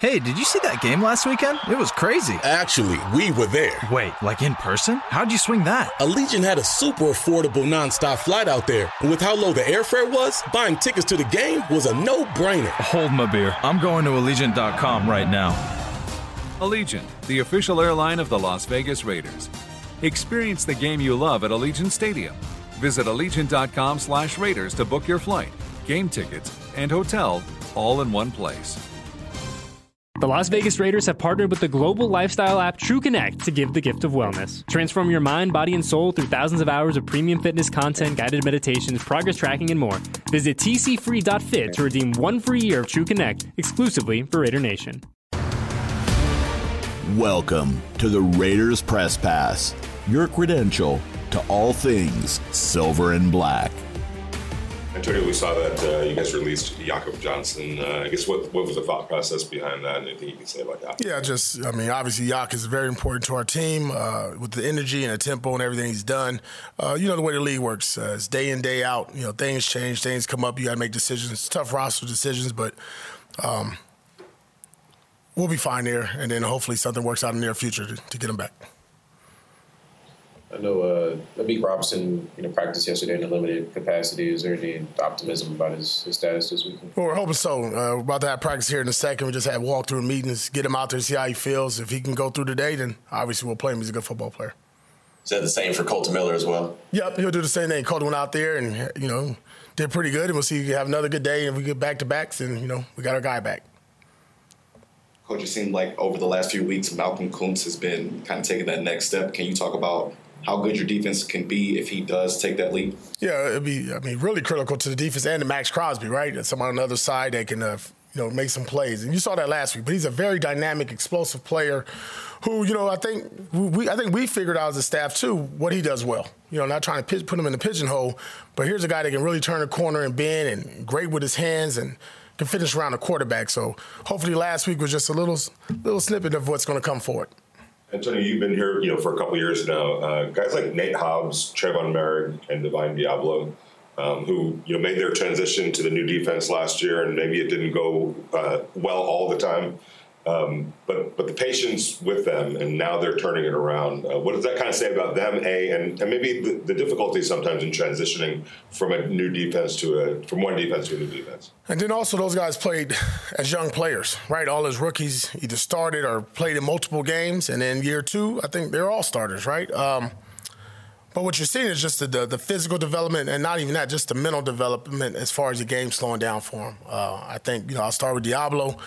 Hey, did you see that game last weekend? It was crazy. Actually, we were there. Wait, like in person? How'd you swing that? Allegiant had a super affordable nonstop flight out there. And with how low the airfare was, buying tickets to the game was a no brainer. Hold my beer. I'm going to Allegiant.com right now. Allegiant, the official airline of the Las Vegas Raiders. Experience the game you love at Allegiant Stadium. Visit Allegiant.com slash Raiders to book your flight, game tickets, and hotel all in one place. The Las Vegas Raiders have partnered with the global lifestyle app TrueConnect to give the gift of wellness. Transform your mind, body, and soul through thousands of hours of premium fitness content, guided meditations, progress tracking, and more. Visit tcfree.fit to redeem one free year of TrueConnect exclusively for Raider Nation. Welcome to the Raiders Press Pass, your credential to all things silver and black. Antonio, we saw that uh, you guys released Jakob Johnson. Uh, I guess what what was the thought process behind that? Anything you can say about that? Yeah, just I mean, obviously Yak is very important to our team uh, with the energy and the tempo and everything he's done. Uh, you know the way the league works. Uh, it's day in day out. You know things change, things come up. You got to make decisions. It's tough roster decisions, but. Um, we'll be fine there, and then hopefully something works out in the near future to, to get him back. I know uh, Amik Robertson, you know, practiced yesterday in a limited capacity. Is there any optimism about his, his status this weekend? Well, we're hoping so. Uh, we're about to have practice here in a second. We just had walkthrough meetings, get him out there, see how he feels. If he can go through today, then obviously we'll play him. He's a good football player. Is that the same for Kolton Miller as well? Yep, he'll do the same thing. Kolton went out there and you know did pretty good, and we'll see if we have another good day. And if we get back to backs, and you know we got our guy back. Coach, it seemed like over the last few weeks, Malcolm Koonce has been kind of taking that next step. Can you talk about how good your defense can be if he does take that leap? Yeah, it'd be, I mean, really critical to the defense and to Maxx Crosby, right? And someone on the other side that can, uh, you know, make some plays. And you saw that last week. But he's a very dynamic, explosive player who, you know, I think we, I think we figured out as a staff too what he does well. You know, not trying to put him in the pigeonhole, but here's a guy that can really turn a corner and bend and great with his hands and can finish around the quarterback. So hopefully last week was just a little little snippet of what's going to come forward. Antonio, you've been here, you know, for a couple years now. Uh, guys like Nate Hobbs, Trevon Moehrig, and Divine Deablo, um, who you know made their transition to the new defense last year, and maybe it didn't go uh, well all the time. Um, but but the patience with them, and now they're turning it around. Uh, what does that kind of say about them? A and, and maybe the, the difficulty sometimes in transitioning from a new defense to a from one defense to a new defense. And then also those guys played as young players, right? All as rookies, either started or played in multiple games, and then year two, I think they're all starters, right? Um, but what you're seeing is just the, the, the, physical development, and not even that, just the mental development as far as the game slowing down for him. Uh, I think you know I'll start with Deablo.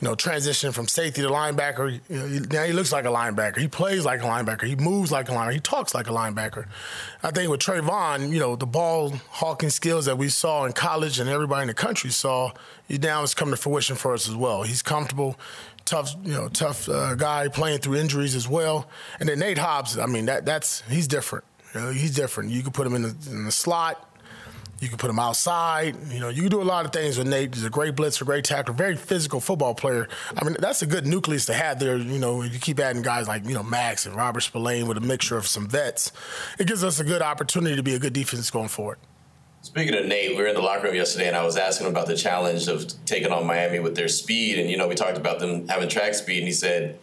you know, transition from safety to linebacker. You know, now he looks like a linebacker. He plays like a linebacker. He moves like a linebacker. He talks like a linebacker. I think with Trevon, you know, the ball hawking skills that we saw in college and everybody in the country saw, he now is coming to fruition for us as well. He's comfortable, tough, you know, tough uh, guy playing through injuries as well. And then Nate Hobbs, I mean, that that's he's different. You know, he's different. You can put him in the, in the slot you can put him outside. You know, you can do a lot of things with Nate. He's a great blitzer, great tackler, very physical football player. I mean, that's a good nucleus to have there. You know, you keep adding guys like you know Maxx and Robert Spillane with a mixture of some vets. It gives us a good opportunity to be a good defense going forward. Speaking of Nate, we were in the locker room yesterday, and I was asking him about the challenge of taking on Miami with their speed. And you know, we talked about them having track speed, and he said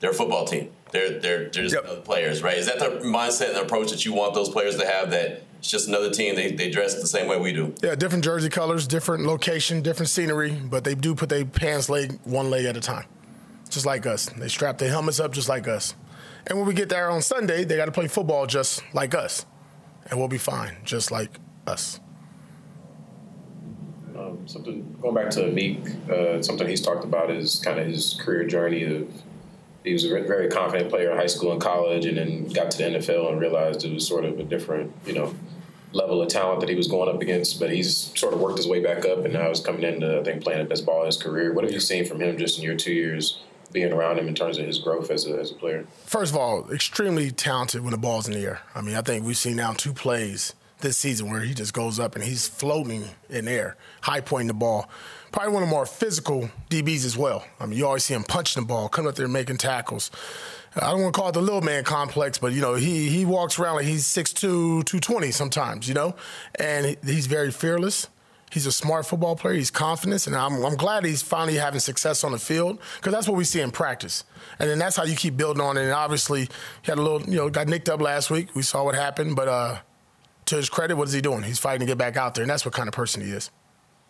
they're a football team. They're they're, they're just yep. players, right? Is that the mindset and the approach that you want those players to have? That it's just another team. They, they dress the same way we do. Yeah, different jersey colors, different location, different scenery, but they do put their pants leg one leg at a time, just like us. They strap their helmets up just like us. And when we get there on Sunday, they got to play football just like us, and we'll be fine, just like us. Um, something going back to Meek, uh, something he's talked about is kind of his career journey of he was a very confident player in high school and college, and then got to the NFL and realized it was sort of a different, you know, level of talent that he was going up against. But he's sort of worked his way back up, and now he's coming into I think playing the best ball in his career. What have you seen from him just in your two years being around him in terms of his growth as a, as a player? First of all, extremely talented when the ball's in the air. I mean, I think we've seen now two plays this season where he just goes up and he's floating in air, high pointing the ball probably one of the more physical DBs as well. I mean, you always see him punching the ball, coming up there making tackles. I don't want to call it the little man complex, but you know, he he walks around like he's 6'2", 220 sometimes, you know, and he's very fearless. He's a smart football player. He's confident, and I'm, I'm glad he's finally having success on the field because that's what we see in practice. And then that's how you keep building on it. And obviously, he had a little, you know, got nicked up last week. We saw what happened, but uh, to his credit, what is he doing? He's fighting to get back out there, and that's what kind of person he is.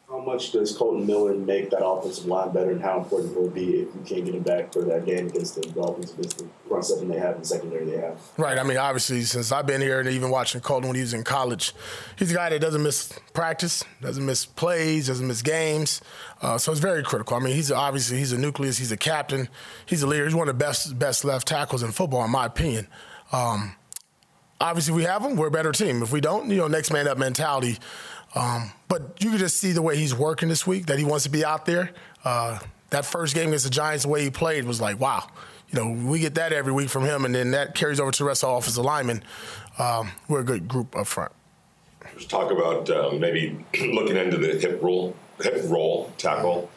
How much does Kolton Miller make that offensive line better, and how important will it be if you can't get him back for that game against the Dolphins, against the front seven they have and secondary they have? Right. I mean, obviously, since I've been here and even watching Kolton when he was in college, he's a guy that doesn't miss practice, doesn't miss plays, doesn't miss games. Uh, so it's very critical. I mean, he's obviously he's a nucleus, he's a captain, he's a leader. He's one of the best best left tackles in football, in my opinion. Um, obviously, we have him. We're a better team. If we don't, you know, next man up mentality. Um, but you can just see the way he's working this week, that he wants to be out there. Uh, that first game against the Giants, the way he played was like, wow. You know, we get that every week from him, and then that carries over to the rest of offensive linemen. Um, we're a good group up front. Let's talk about um, maybe looking into the hip roll, hip roll tackle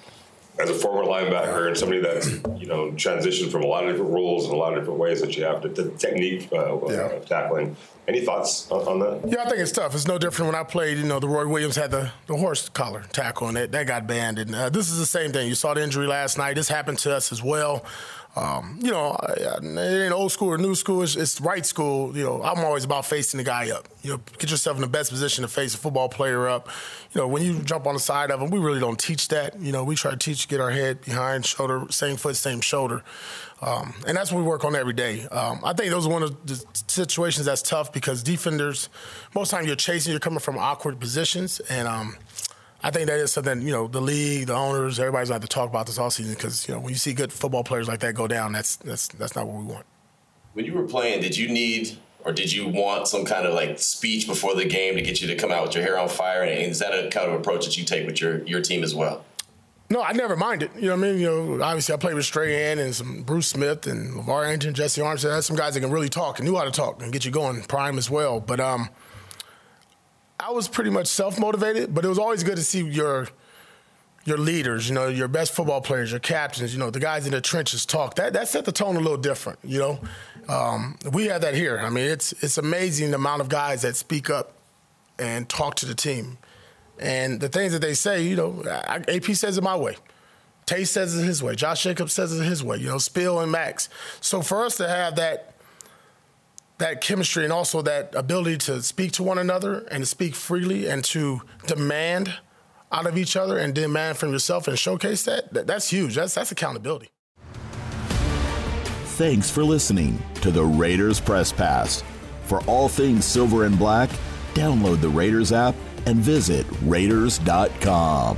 as a former linebacker and somebody that's you know transitioned from a lot of different rules and a lot of different ways that you have to the technique uh, yeah. tackling. Any thoughts on, on, that? Yeah, I think it's tough. It's no different when I played. You know, the Roy Williams had the, the horse collar tackle, and that, that got banned. And uh, this is the same thing. You saw the injury last night. This happened to us as well. Um, you know, it ain't old school or new school. It's, it's, right school. You know, I'm always about facing the guy up. You know, get yourself in the best position to face a football player up. You know, when you jump on the side of him, we really don't teach that. You know, we try to teach get our head behind, shoulder, same foot, same shoulder. Um, and that's what we work on every day. Um, I think those are one of the situations that's tough because defenders, most time you're chasing, you're coming from awkward positions. And, um, I think that is something you know the league, the owners, everybody's going to talk about this all season because you know when you see good football players like that go down, that's that's that's not what we want. When you were playing, did you need or did you want some kind of like speech before the game to get you to come out with your hair on fire? And is that a kind of approach that you take with your your team as well? No, I never minded. You know what I mean? You know, obviously I played with Strahan and some Bruce Smith and LaVar Arrington, Jessie Armstead. That's some guys that can really talk and knew how to talk and get you going prime as well. But um, I was pretty much self motivated, but it was always good to see your your leaders, you know, your best football players, your captains, you know, the guys in the trenches talk. That that set the tone a little different, you know. Um, we have that here. I mean, it's it's amazing the amount of guys that speak up and talk to the team, and the things that they say. You know, AP says it my way. Tay says it his way. Josh Jacobs says it his way. You know, Spill and Maxx. So for us to have that that chemistry and also that ability to speak to one another and to speak freely and to demand out of each other and demand from yourself and showcase that, that that's huge. That's that's accountability. Thanks for listening to the Raiders Press Pass. For all things silver and black, download the Raiders app and visit Raiders.com.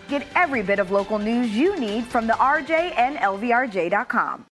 Get every bit of local news you need from the RJ and LVRJ.com.